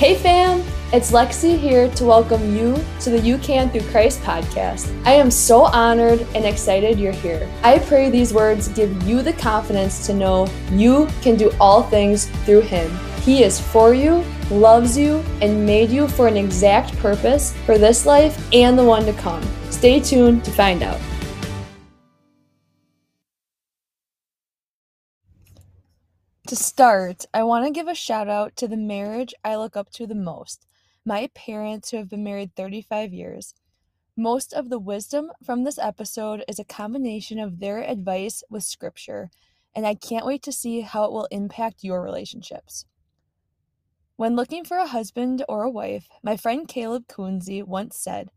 Hey fam, it's Lexi here to welcome you to the You Can Through Christ podcast. I am so honored and excited you're here. I pray these words give you the confidence to know you can do all things through Him. He is for you, loves you, and made you for an exact purpose for this life and the one to come. Stay tuned to find out. To start, I want to give a shout out to the marriage I look up to the most my parents who have been married 35 years. Most of the wisdom from this episode is a combination of their advice with scripture, and I can't wait to see how it will impact your relationships. When looking for a husband or a wife, my friend Caleb Coonsey once said,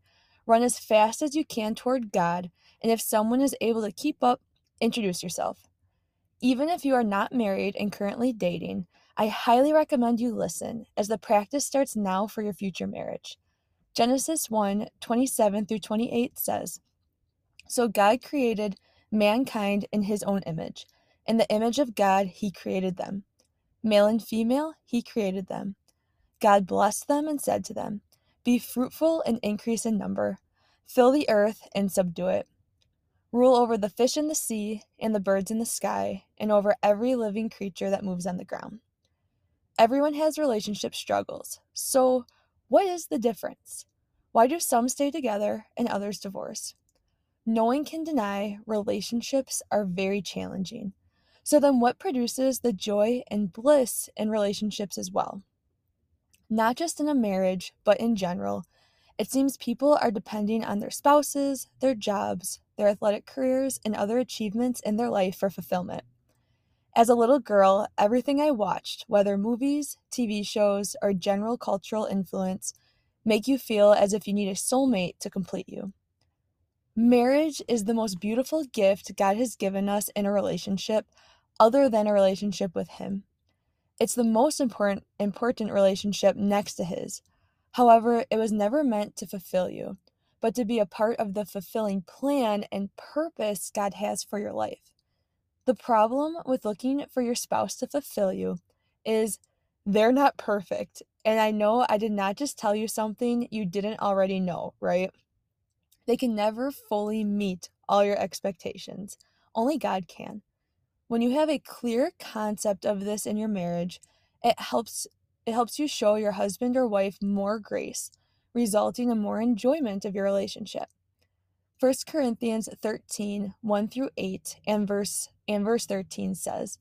Run as fast as you can toward God, and if someone is able to keep up, introduce yourself. Even if you are not married and currently dating, I highly recommend you listen, as the practice starts now for your future marriage. Genesis 1 27 through 28 says, So God created mankind in his own image. In the image of God, he created them. Male and female, he created them. God blessed them and said to them, Be fruitful and increase in number, fill the earth and subdue it. Rule over the fish in the sea and the birds in the sky, and over every living creature that moves on the ground. Everyone has relationship struggles. So, what is the difference? Why do some stay together and others divorce? No one can deny relationships are very challenging. So, then what produces the joy and bliss in relationships as well? Not just in a marriage, but in general, it seems people are depending on their spouses, their jobs, their athletic careers, and other achievements in their life for fulfillment. As a little girl, everything I watched, whether movies, TV shows, or general cultural influence, make you feel as if you need a soulmate to complete you. Marriage is the most beautiful gift God has given us in a relationship other than a relationship with him. It's the most important important relationship next to his. However, it was never meant to fulfill you, but to be a part of the fulfilling plan and purpose God has for your life. The problem with looking for your spouse to fulfill you is they're not perfect. And I know I did not just tell you something you didn't already know, right? They can never fully meet all your expectations. Only God can. When you have a clear concept of this in your marriage, it helps it helps you show your husband or wife more grace, resulting in more enjoyment of your relationship. 1 Corinthians 13, 1 through 8, and verse and verse 13 says,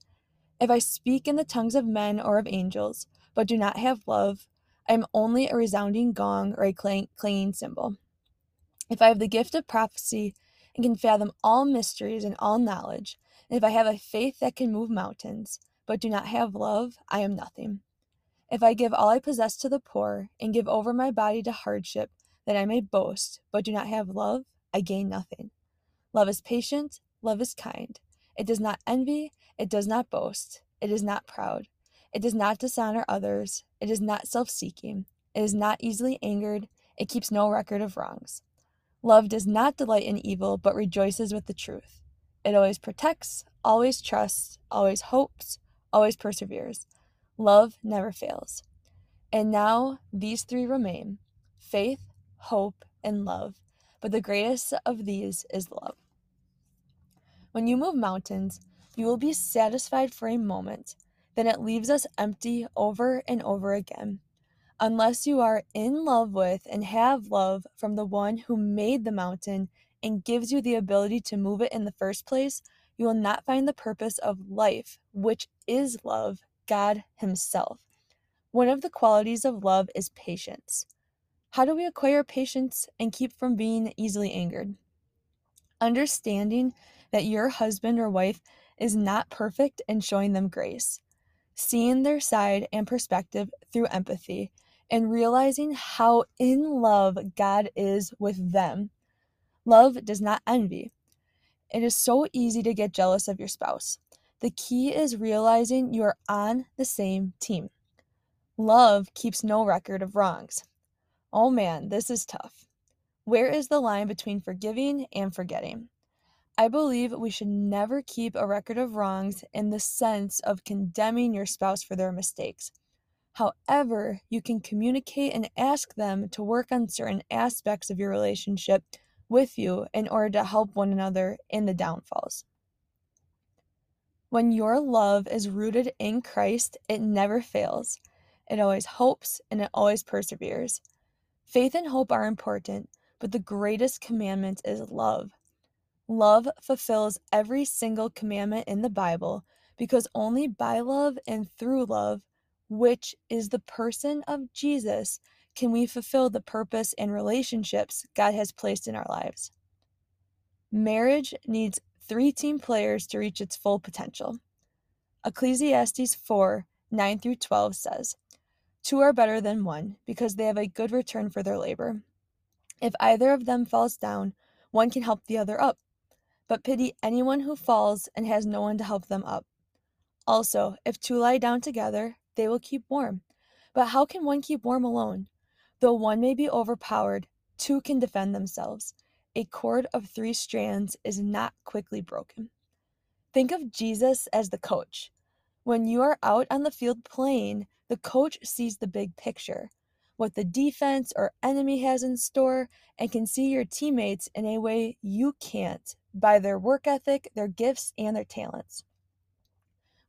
If I speak in the tongues of men or of angels, but do not have love, I am only a resounding gong or a clang- clanging cymbal. If I have the gift of prophecy and can fathom all mysteries and all knowledge, and if I have a faith that can move mountains, but do not have love, I am nothing. If I give all I possess to the poor and give over my body to hardship, that I may boast, but do not have love, I gain nothing. Love is patient, love is kind. It does not envy, it does not boast, it is not proud, it does not dishonor others, it is not self seeking, it is not easily angered, it keeps no record of wrongs. Love does not delight in evil, but rejoices with the truth. It always protects, always trusts, always hopes, always perseveres. Love never fails. And now these three remain faith, hope, and love but the greatest of these is love. When you move mountains, you will be satisfied for a moment, then it leaves us empty over and over again. Unless you are in love with and have love from the one who made the mountain and gives you the ability to move it in the first place, you will not find the purpose of life, which is love, God Himself. One of the qualities of love is patience. How do we acquire patience and keep from being easily angered? Understanding that your husband or wife is not perfect and showing them grace. Seeing their side and perspective through empathy and realizing how in love God is with them. Love does not envy. It is so easy to get jealous of your spouse. The key is realizing you are on the same team. Love keeps no record of wrongs. Oh man, this is tough. Where is the line between forgiving and forgetting? I believe we should never keep a record of wrongs in the sense of condemning your spouse for their mistakes. However, you can communicate and ask them to work on certain aspects of your relationship with you in order to help one another in the downfalls. When your love is rooted in Christ, it never fails. It always hopes and it always perseveres. Faith and hope are important, but the greatest commandment is love. Love fulfills every single commandment in the Bible because only by love and through love, which is the person of Jesus, can we fulfill the purpose and relationships God has placed in our lives. Marriage needs three team players to reach its full potential. Ecclesiastes 4 9 through 12 says, Two are better than one because they have a good return for their labor. If either of them falls down, one can help the other up. But pity anyone who falls and has no one to help them up. Also, if two lie down together, they will keep warm. But how can one keep warm alone? Though one may be overpowered, two can defend themselves. A cord of three strands is not quickly broken. Think of Jesus as the coach. When you are out on the field playing, the coach sees the big picture, what the defense or enemy has in store, and can see your teammates in a way you can't by their work ethic, their gifts, and their talents.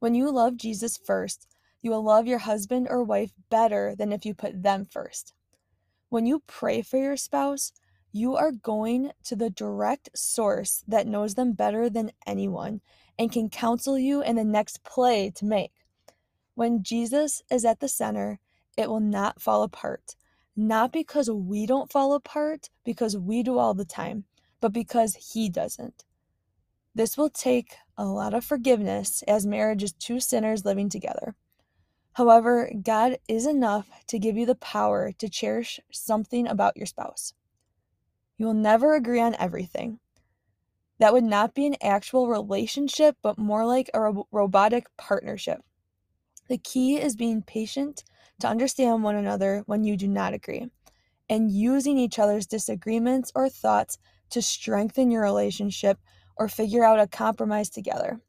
When you love Jesus first, you will love your husband or wife better than if you put them first. When you pray for your spouse, you are going to the direct source that knows them better than anyone and can counsel you in the next play to make. When Jesus is at the center, it will not fall apart. Not because we don't fall apart, because we do all the time, but because He doesn't. This will take a lot of forgiveness as marriage is two sinners living together. However, God is enough to give you the power to cherish something about your spouse. You will never agree on everything. That would not be an actual relationship, but more like a ro- robotic partnership. The key is being patient to understand one another when you do not agree, and using each other's disagreements or thoughts to strengthen your relationship or figure out a compromise together.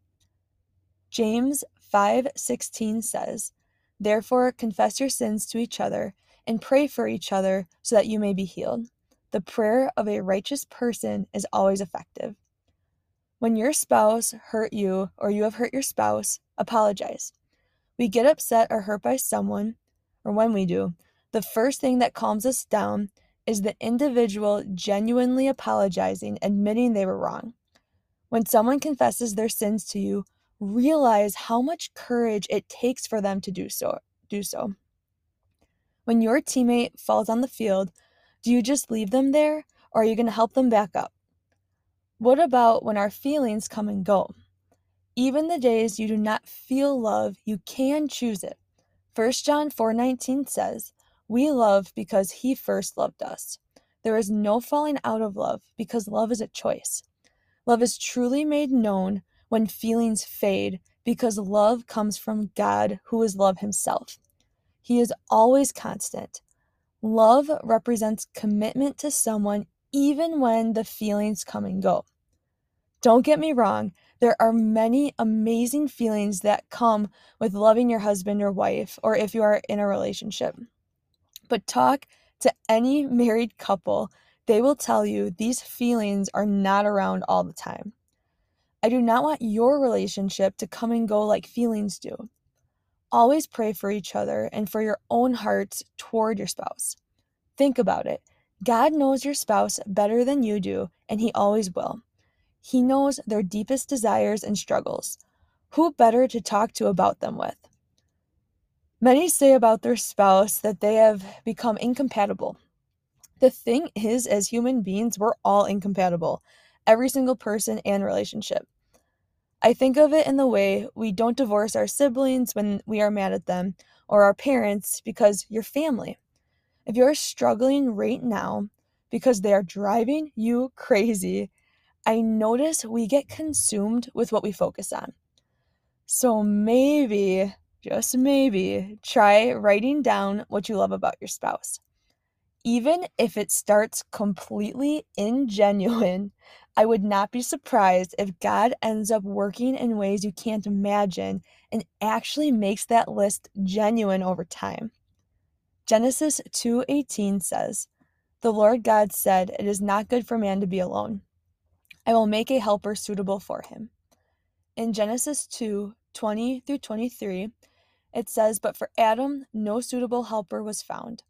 James 5:16 says, "Therefore confess your sins to each other and pray for each other so that you may be healed." The prayer of a righteous person is always effective. When your spouse hurt you or you have hurt your spouse, apologize. We get upset or hurt by someone, or when we do, the first thing that calms us down is the individual genuinely apologizing, admitting they were wrong. When someone confesses their sins to you, realize how much courage it takes for them to do so. Do so. When your teammate falls on the field, do you just leave them there or are you going to help them back up? What about when our feelings come and go? Even the days you do not feel love, you can choose it. 1 John 4:19 says, "We love because he first loved us." There is no falling out of love because love is a choice. Love is truly made known when feelings fade because love comes from God, who is love himself. He is always constant. Love represents commitment to someone even when the feelings come and go. Don't get me wrong, there are many amazing feelings that come with loving your husband or wife, or if you are in a relationship. But talk to any married couple, they will tell you these feelings are not around all the time. I do not want your relationship to come and go like feelings do. Always pray for each other and for your own hearts toward your spouse. Think about it. God knows your spouse better than you do, and He always will. He knows their deepest desires and struggles. Who better to talk to about them with? Many say about their spouse that they have become incompatible. The thing is, as human beings, we're all incompatible, every single person and relationship. I think of it in the way we don't divorce our siblings when we are mad at them or our parents because you're family. If you're struggling right now because they are driving you crazy, I notice we get consumed with what we focus on. So maybe, just maybe, try writing down what you love about your spouse. Even if it starts completely ingenuine, I would not be surprised if God ends up working in ways you can't imagine and actually makes that list genuine over time. Genesis 2:18 says, "The Lord God said, it is not good for man to be alone. I will make a helper suitable for him." In Genesis 2:20 through 23, it says, "But for Adam no suitable helper was found.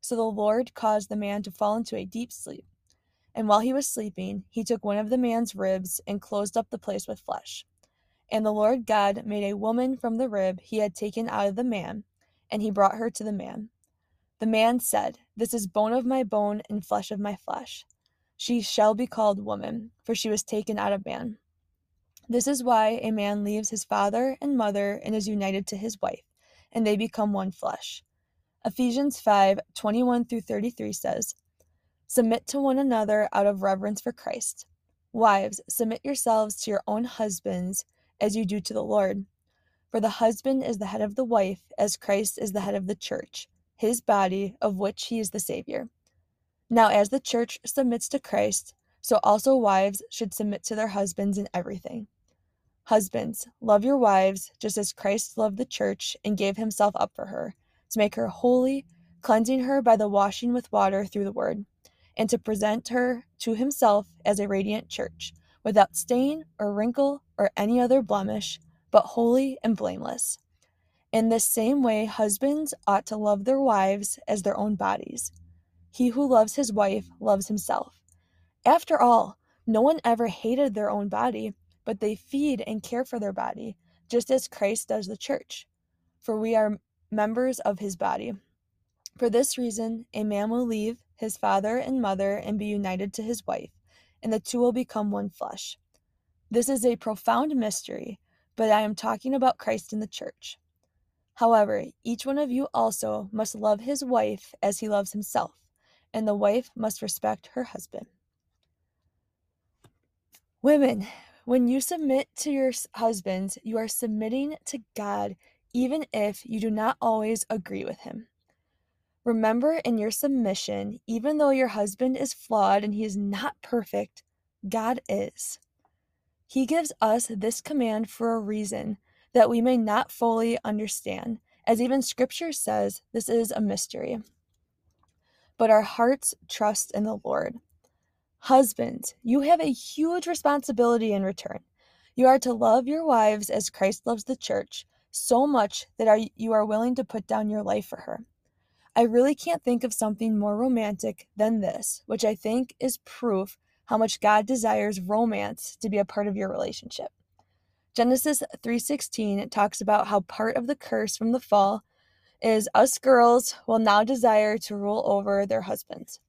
So the Lord caused the man to fall into a deep sleep. And while he was sleeping, he took one of the man's ribs and closed up the place with flesh. And the Lord God made a woman from the rib he had taken out of the man, and he brought her to the man. The man said, This is bone of my bone and flesh of my flesh. She shall be called woman, for she was taken out of man. This is why a man leaves his father and mother and is united to his wife, and they become one flesh. Ephesians 5 21 through 33 says, Submit to one another out of reverence for Christ. Wives, submit yourselves to your own husbands as you do to the Lord. For the husband is the head of the wife, as Christ is the head of the church, his body, of which he is the Savior. Now, as the church submits to Christ, so also wives should submit to their husbands in everything. Husbands, love your wives just as Christ loved the church and gave himself up for her to make her holy, cleansing her by the washing with water through the word, and to present her to himself as a radiant church, without stain or wrinkle or any other blemish, but holy and blameless. In the same way, husbands ought to love their wives as their own bodies. He who loves his wife loves himself. After all, no one ever hated their own body, but they feed and care for their body, just as Christ does the church. For we are members of his body. For this reason, a man will leave his father and mother and be united to his wife, and the two will become one flesh. This is a profound mystery, but I am talking about Christ in the church. However, each one of you also must love his wife as he loves himself, and the wife must respect her husband. Women, when you submit to your husbands, you are submitting to God even if you do not always agree with him. Remember in your submission, even though your husband is flawed and he is not perfect, God is. He gives us this command for a reason that we may not fully understand, as even scripture says this is a mystery. But our hearts trust in the Lord. Husbands, you have a huge responsibility in return. You are to love your wives as Christ loves the church, so much that are, you are willing to put down your life for her. I really can't think of something more romantic than this, which I think is proof how much God desires romance to be a part of your relationship. Genesis 3:16 talks about how part of the curse from the fall is us girls will now desire to rule over their husbands.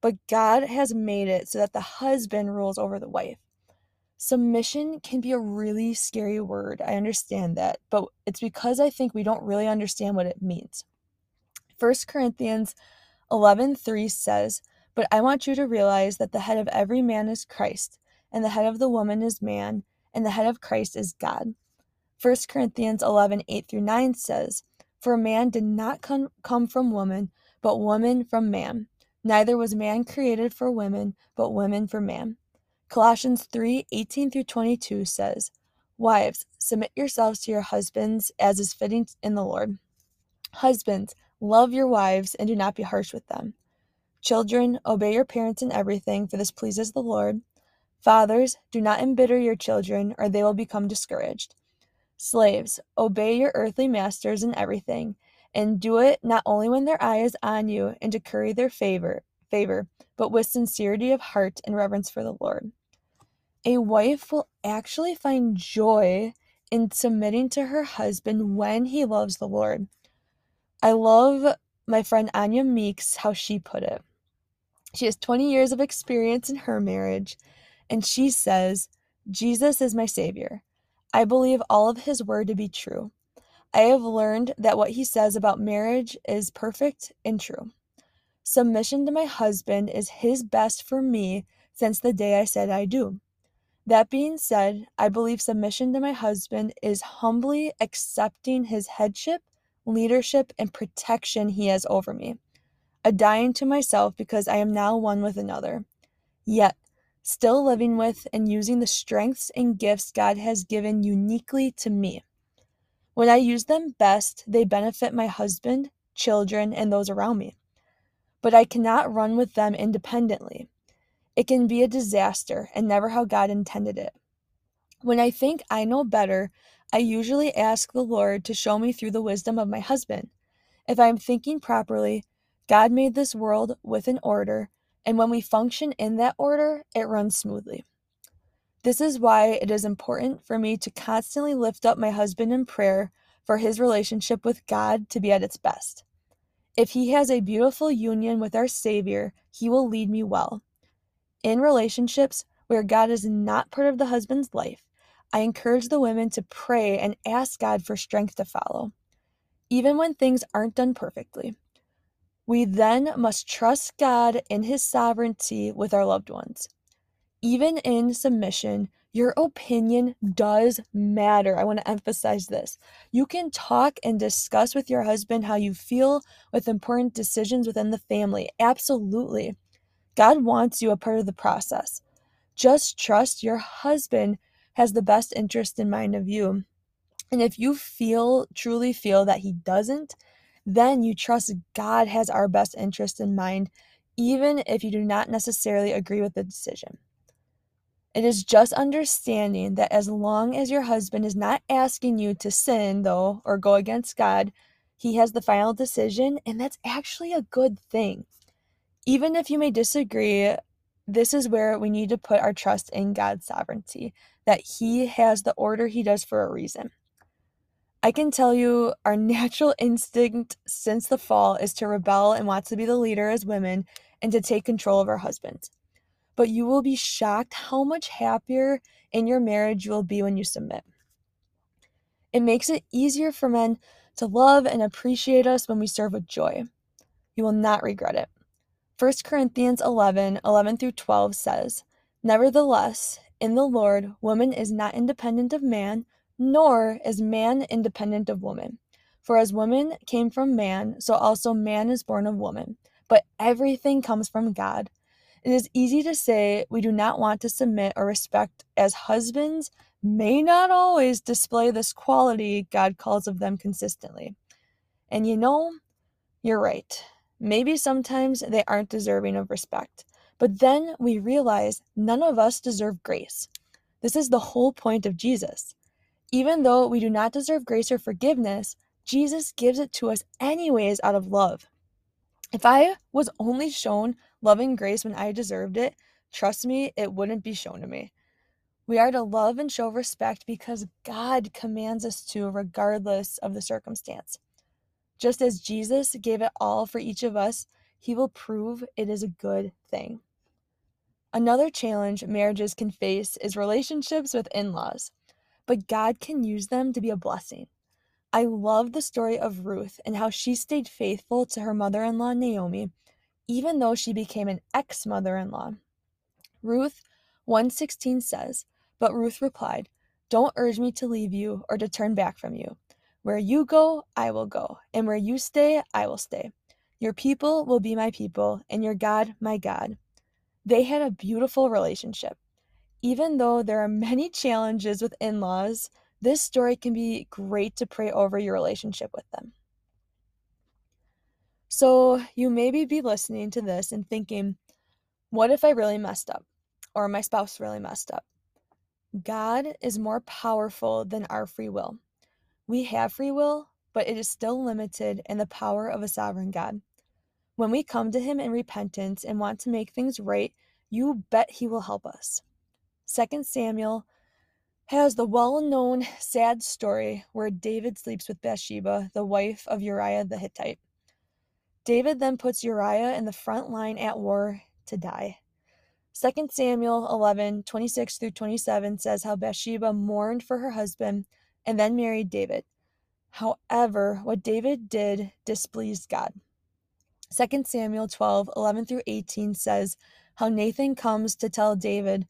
But God has made it so that the husband rules over the wife. Submission can be a really scary word. I understand that, but it's because I think we don't really understand what it means. 1 Corinthians 11:3 says, "But I want you to realize that the head of every man is Christ, and the head of the woman is man, and the head of Christ is God." 1 Corinthians 11:8 through 9 says, "For man did not come, come from woman, but woman from man. Neither was man created for women, but women for man." Colossians 3:18 through 22 says, Wives, submit yourselves to your husbands as is fitting in the Lord. Husbands, love your wives and do not be harsh with them. Children, obey your parents in everything, for this pleases the Lord. Fathers, do not embitter your children, or they will become discouraged. Slaves, obey your earthly masters in everything, and do it not only when their eye is on you and to curry their favor, favor, but with sincerity of heart and reverence for the Lord a wife will actually find joy in submitting to her husband when he loves the Lord. I love my friend Anya Meeks how she put it. She has 20 years of experience in her marriage, and she says, Jesus is my Savior. I believe all of His word to be true. I have learned that what He says about marriage is perfect and true. Submission to my husband is His best for me since the day I said I do. That being said, I believe submission to my husband is humbly accepting his headship, leadership, and protection he has over me, a dying to myself because I am now one with another. Yet, still living with and using the strengths and gifts God has given uniquely to me. When I use them best, they benefit my husband, children, and those around me. But I cannot run with them independently. It can be a disaster and never how God intended it. When I think I know better, I usually ask the Lord to show me through the wisdom of my husband. If I am thinking properly, God made this world with an order, and when we function in that order, it runs smoothly. This is why it is important for me to constantly lift up my husband in prayer for his relationship with God to be at its best. If he has a beautiful union with our Savior, he will lead me well. In relationships where God is not part of the husband's life, I encourage the women to pray and ask God for strength to follow, even when things aren't done perfectly. We then must trust God in His sovereignty with our loved ones. Even in submission, your opinion does matter. I want to emphasize this. You can talk and discuss with your husband how you feel with important decisions within the family. Absolutely. God wants you a part of the process. Just trust your husband has the best interest in mind of you. And if you feel, truly feel that he doesn't, then you trust God has our best interest in mind, even if you do not necessarily agree with the decision. It is just understanding that as long as your husband is not asking you to sin, though, or go against God, he has the final decision, and that's actually a good thing. Even if you may disagree, this is where we need to put our trust in God's sovereignty, that He has the order He does for a reason. I can tell you our natural instinct since the fall is to rebel and want to be the leader as women and to take control of our husbands. But you will be shocked how much happier in your marriage you will be when you submit. It makes it easier for men to love and appreciate us when we serve with joy. You will not regret it. 1 Corinthians 11 11 through 12 says, Nevertheless, in the Lord, woman is not independent of man, nor is man independent of woman. For as woman came from man, so also man is born of woman. But everything comes from God. It is easy to say we do not want to submit or respect as husbands may not always display this quality God calls of them consistently. And you know, you're right. Maybe sometimes they aren't deserving of respect. But then we realize none of us deserve grace. This is the whole point of Jesus. Even though we do not deserve grace or forgiveness, Jesus gives it to us anyways out of love. If I was only shown loving grace when I deserved it, trust me, it wouldn't be shown to me. We are to love and show respect because God commands us to, regardless of the circumstance. Just as Jesus gave it all for each of us, he will prove it is a good thing. Another challenge marriages can face is relationships with in laws, but God can use them to be a blessing. I love the story of Ruth and how she stayed faithful to her mother in law, Naomi, even though she became an ex mother in law. Ruth 116 says, But Ruth replied, Don't urge me to leave you or to turn back from you. Where you go, I will go, and where you stay, I will stay. Your people will be my people, and your God, my God. They had a beautiful relationship. Even though there are many challenges with in laws, this story can be great to pray over your relationship with them. So, you maybe be listening to this and thinking, what if I really messed up? Or my spouse really messed up? God is more powerful than our free will. We have free will, but it is still limited in the power of a sovereign God. When we come to Him in repentance and want to make things right, you bet He will help us. 2 Samuel has the well known sad story where David sleeps with Bathsheba, the wife of Uriah the Hittite. David then puts Uriah in the front line at war to die. 2 Samuel 11 26 through 27 says how Bathsheba mourned for her husband and then married David. However, what David did displeased God. 2 Samuel 12, 11 through 18 says how Nathan comes to tell David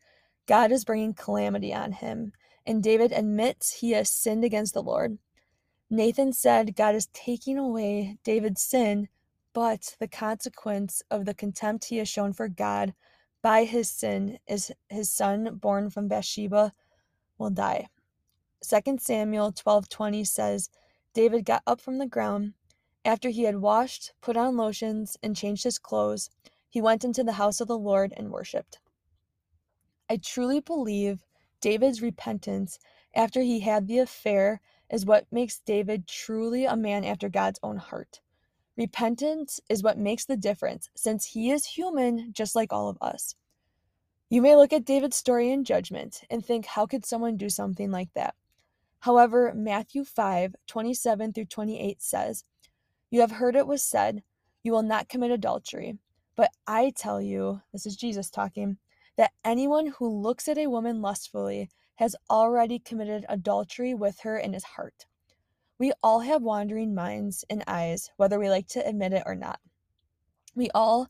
God is bringing calamity on him, and David admits he has sinned against the Lord. Nathan said God is taking away David's sin, but the consequence of the contempt he has shown for God by his sin is his son born from Bathsheba will die. 2 Samuel 12:20 says, David got up from the ground after he had washed, put on lotions, and changed his clothes. He went into the house of the Lord and worshipped. I truly believe David's repentance after he had the affair is what makes David truly a man after God's own heart. Repentance is what makes the difference, since he is human just like all of us. You may look at David's story in judgment and think, how could someone do something like that? However, Matthew 5 27 through 28 says, You have heard it was said, You will not commit adultery. But I tell you, this is Jesus talking, that anyone who looks at a woman lustfully has already committed adultery with her in his heart. We all have wandering minds and eyes, whether we like to admit it or not. We all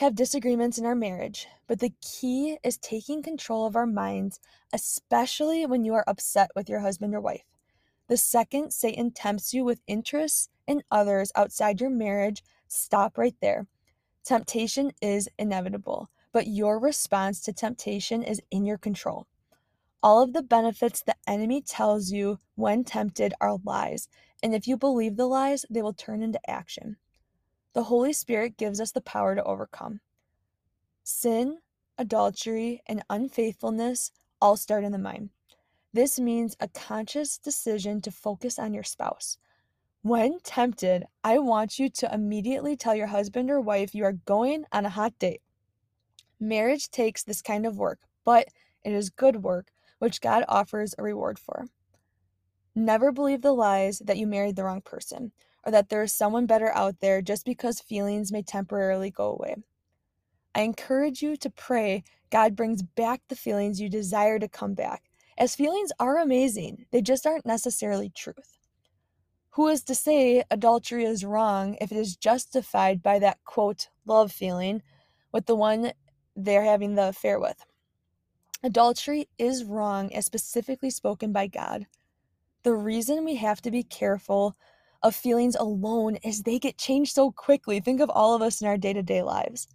have disagreements in our marriage, but the key is taking control of our minds, especially when you are upset with your husband or wife. The second Satan tempts you with interests in others outside your marriage, stop right there. Temptation is inevitable, but your response to temptation is in your control. All of the benefits the enemy tells you when tempted are lies, and if you believe the lies, they will turn into action. The Holy Spirit gives us the power to overcome. Sin, adultery, and unfaithfulness all start in the mind. This means a conscious decision to focus on your spouse. When tempted, I want you to immediately tell your husband or wife you are going on a hot date. Marriage takes this kind of work, but it is good work which God offers a reward for. Never believe the lies that you married the wrong person or that there is someone better out there just because feelings may temporarily go away. I encourage you to pray God brings back the feelings you desire to come back, as feelings are amazing, they just aren't necessarily truth. Who is to say adultery is wrong if it is justified by that quote, love feeling with the one they're having the affair with? Adultery is wrong as specifically spoken by God. The reason we have to be careful of feelings alone is they get changed so quickly. Think of all of us in our day to day lives.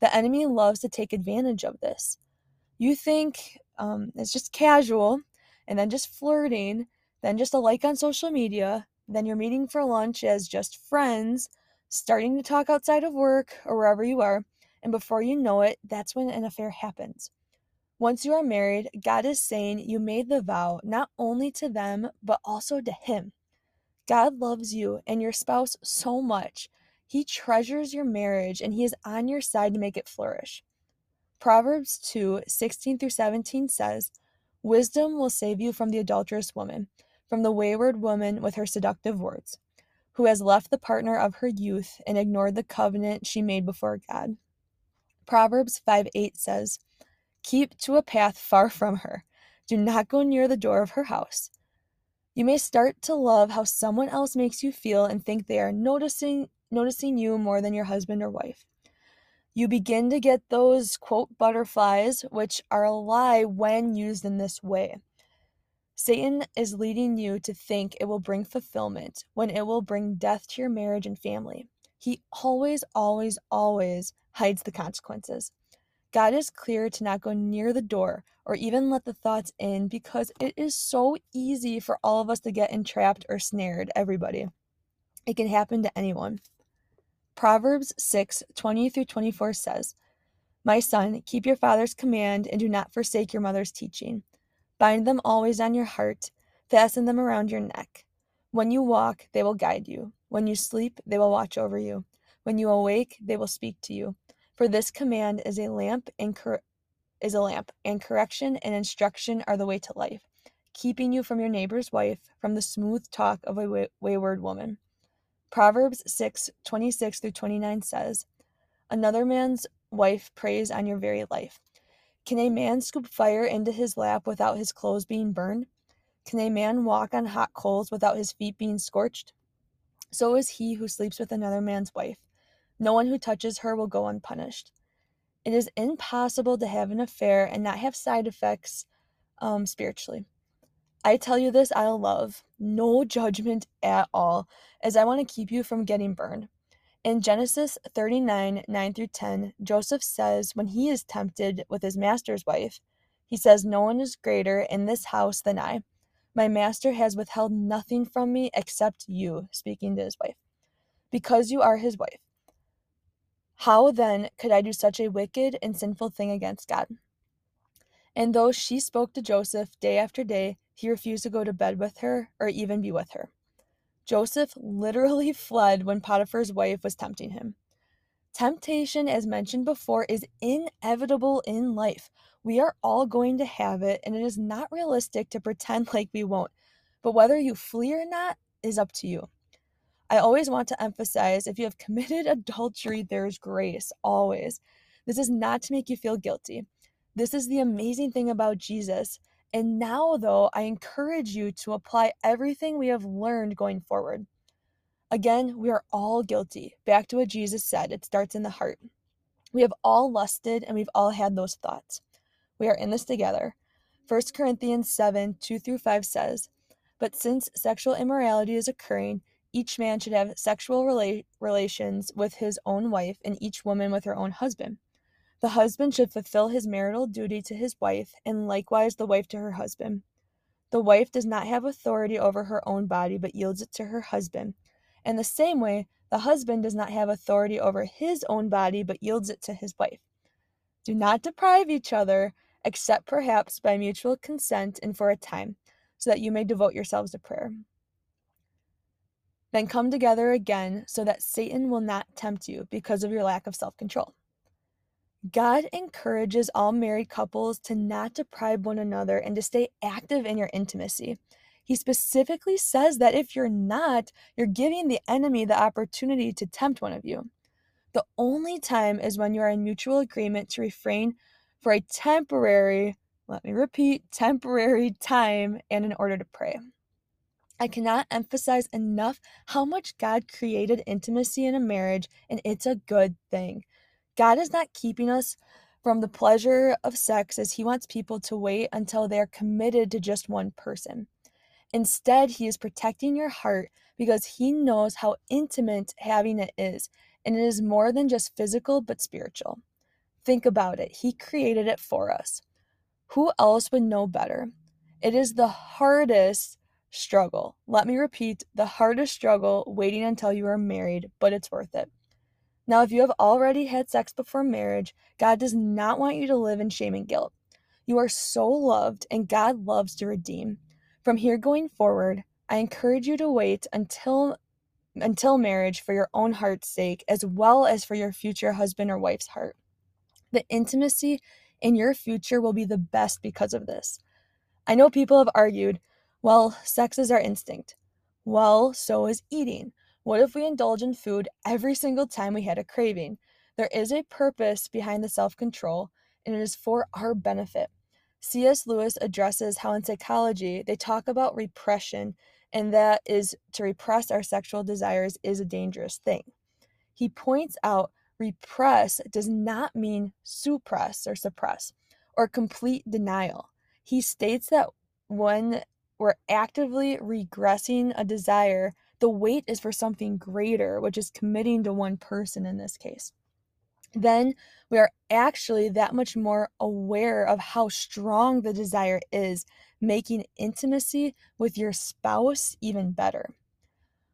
The enemy loves to take advantage of this. You think um, it's just casual, and then just flirting, then just a like on social media, then you're meeting for lunch as just friends, starting to talk outside of work or wherever you are, and before you know it, that's when an affair happens. Once you are married, God is saying you made the vow not only to them, but also to Him. God loves you and your spouse so much. He treasures your marriage and He is on your side to make it flourish. Proverbs 2 16 through 17 says, Wisdom will save you from the adulterous woman, from the wayward woman with her seductive words, who has left the partner of her youth and ignored the covenant she made before God. Proverbs 5 8 says, Keep to a path far from her. Do not go near the door of her house. You may start to love how someone else makes you feel and think they are noticing noticing you more than your husband or wife. You begin to get those quote butterflies, which are a lie when used in this way. Satan is leading you to think it will bring fulfillment when it will bring death to your marriage and family. He always, always, always hides the consequences. God is clear to not go near the door or even let the thoughts in because it is so easy for all of us to get entrapped or snared, everybody. It can happen to anyone. Proverbs 6 20 through 24 says, My son, keep your father's command and do not forsake your mother's teaching. Bind them always on your heart, fasten them around your neck. When you walk, they will guide you. When you sleep, they will watch over you. When you awake, they will speak to you. For this command is a lamp and cor- is a lamp, and correction and instruction are the way to life, keeping you from your neighbor's wife, from the smooth talk of a way- wayward woman. Proverbs 6, 26 through 29 says, Another man's wife preys on your very life. Can a man scoop fire into his lap without his clothes being burned? Can a man walk on hot coals without his feet being scorched? So is he who sleeps with another man's wife. No one who touches her will go unpunished. It is impossible to have an affair and not have side effects um, spiritually. I tell you this out of love, no judgment at all, as I want to keep you from getting burned. In Genesis 39 9 through 10, Joseph says when he is tempted with his master's wife, he says, No one is greater in this house than I. My master has withheld nothing from me except you, speaking to his wife, because you are his wife. How then could I do such a wicked and sinful thing against God? And though she spoke to Joseph day after day, he refused to go to bed with her or even be with her. Joseph literally fled when Potiphar's wife was tempting him. Temptation, as mentioned before, is inevitable in life. We are all going to have it, and it is not realistic to pretend like we won't. But whether you flee or not is up to you. I always want to emphasize if you have committed adultery, there's grace, always. This is not to make you feel guilty. This is the amazing thing about Jesus. And now, though, I encourage you to apply everything we have learned going forward. Again, we are all guilty. Back to what Jesus said it starts in the heart. We have all lusted and we've all had those thoughts. We are in this together. 1 Corinthians 7 2 through 5 says, But since sexual immorality is occurring, each man should have sexual rela- relations with his own wife, and each woman with her own husband. The husband should fulfill his marital duty to his wife, and likewise the wife to her husband. The wife does not have authority over her own body, but yields it to her husband. In the same way, the husband does not have authority over his own body, but yields it to his wife. Do not deprive each other, except perhaps by mutual consent and for a time, so that you may devote yourselves to prayer. Then come together again so that Satan will not tempt you because of your lack of self control. God encourages all married couples to not deprive one another and to stay active in your intimacy. He specifically says that if you're not, you're giving the enemy the opportunity to tempt one of you. The only time is when you are in mutual agreement to refrain for a temporary, let me repeat, temporary time and in order to pray. I cannot emphasize enough how much God created intimacy in a marriage, and it's a good thing. God is not keeping us from the pleasure of sex as He wants people to wait until they are committed to just one person. Instead, He is protecting your heart because He knows how intimate having it is, and it is more than just physical but spiritual. Think about it, He created it for us. Who else would know better? It is the hardest struggle. Let me repeat the hardest struggle waiting until you are married, but it's worth it. Now, if you have already had sex before marriage, God does not want you to live in shame and guilt. You are so loved, and God loves to redeem. From here going forward, I encourage you to wait until until marriage for your own heart's sake as well as for your future husband or wife's heart. The intimacy in your future will be the best because of this. I know people have argued well, sex is our instinct. Well, so is eating. What if we indulge in food every single time we had a craving? There is a purpose behind the self control, and it is for our benefit. C.S. Lewis addresses how in psychology they talk about repression, and that is to repress our sexual desires is a dangerous thing. He points out repress does not mean suppress or suppress or complete denial. He states that when we're actively regressing a desire, the wait is for something greater, which is committing to one person in this case. Then we are actually that much more aware of how strong the desire is, making intimacy with your spouse even better.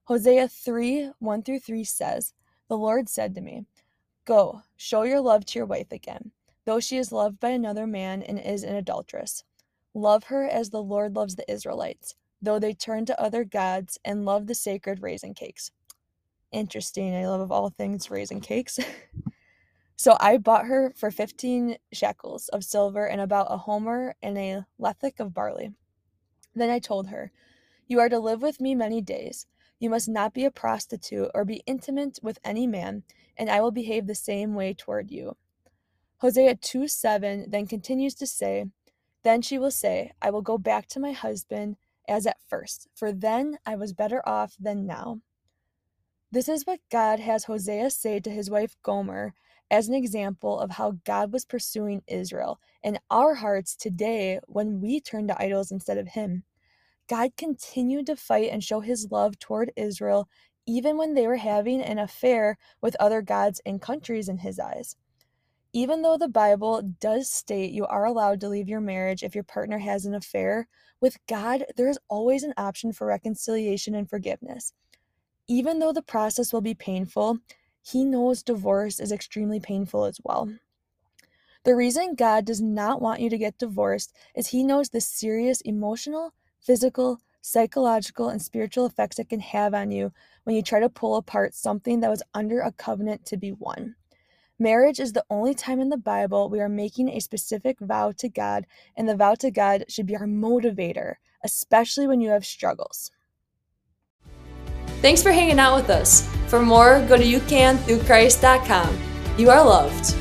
Hosea 3 1 through 3 says, The Lord said to me, Go, show your love to your wife again, though she is loved by another man and is an adulteress. Love her as the Lord loves the Israelites, though they turn to other gods and love the sacred raisin cakes. Interesting. I love of all things raisin cakes. so I bought her for 15 shekels of silver and about a homer and a lethek of barley. Then I told her, You are to live with me many days. You must not be a prostitute or be intimate with any man, and I will behave the same way toward you. Hosea 2 7 then continues to say, then she will say, I will go back to my husband as at first, for then I was better off than now. This is what God has Hosea say to his wife Gomer as an example of how God was pursuing Israel in our hearts today when we turn to idols instead of Him. God continued to fight and show His love toward Israel even when they were having an affair with other gods and countries in his eyes. Even though the Bible does state you are allowed to leave your marriage if your partner has an affair, with God, there is always an option for reconciliation and forgiveness. Even though the process will be painful, He knows divorce is extremely painful as well. The reason God does not want you to get divorced is He knows the serious emotional, physical, psychological, and spiritual effects it can have on you when you try to pull apart something that was under a covenant to be one. Marriage is the only time in the Bible we are making a specific vow to God, and the vow to God should be our motivator, especially when you have struggles. Thanks for hanging out with us. For more, go to youcanthroughchrist.com. You are loved.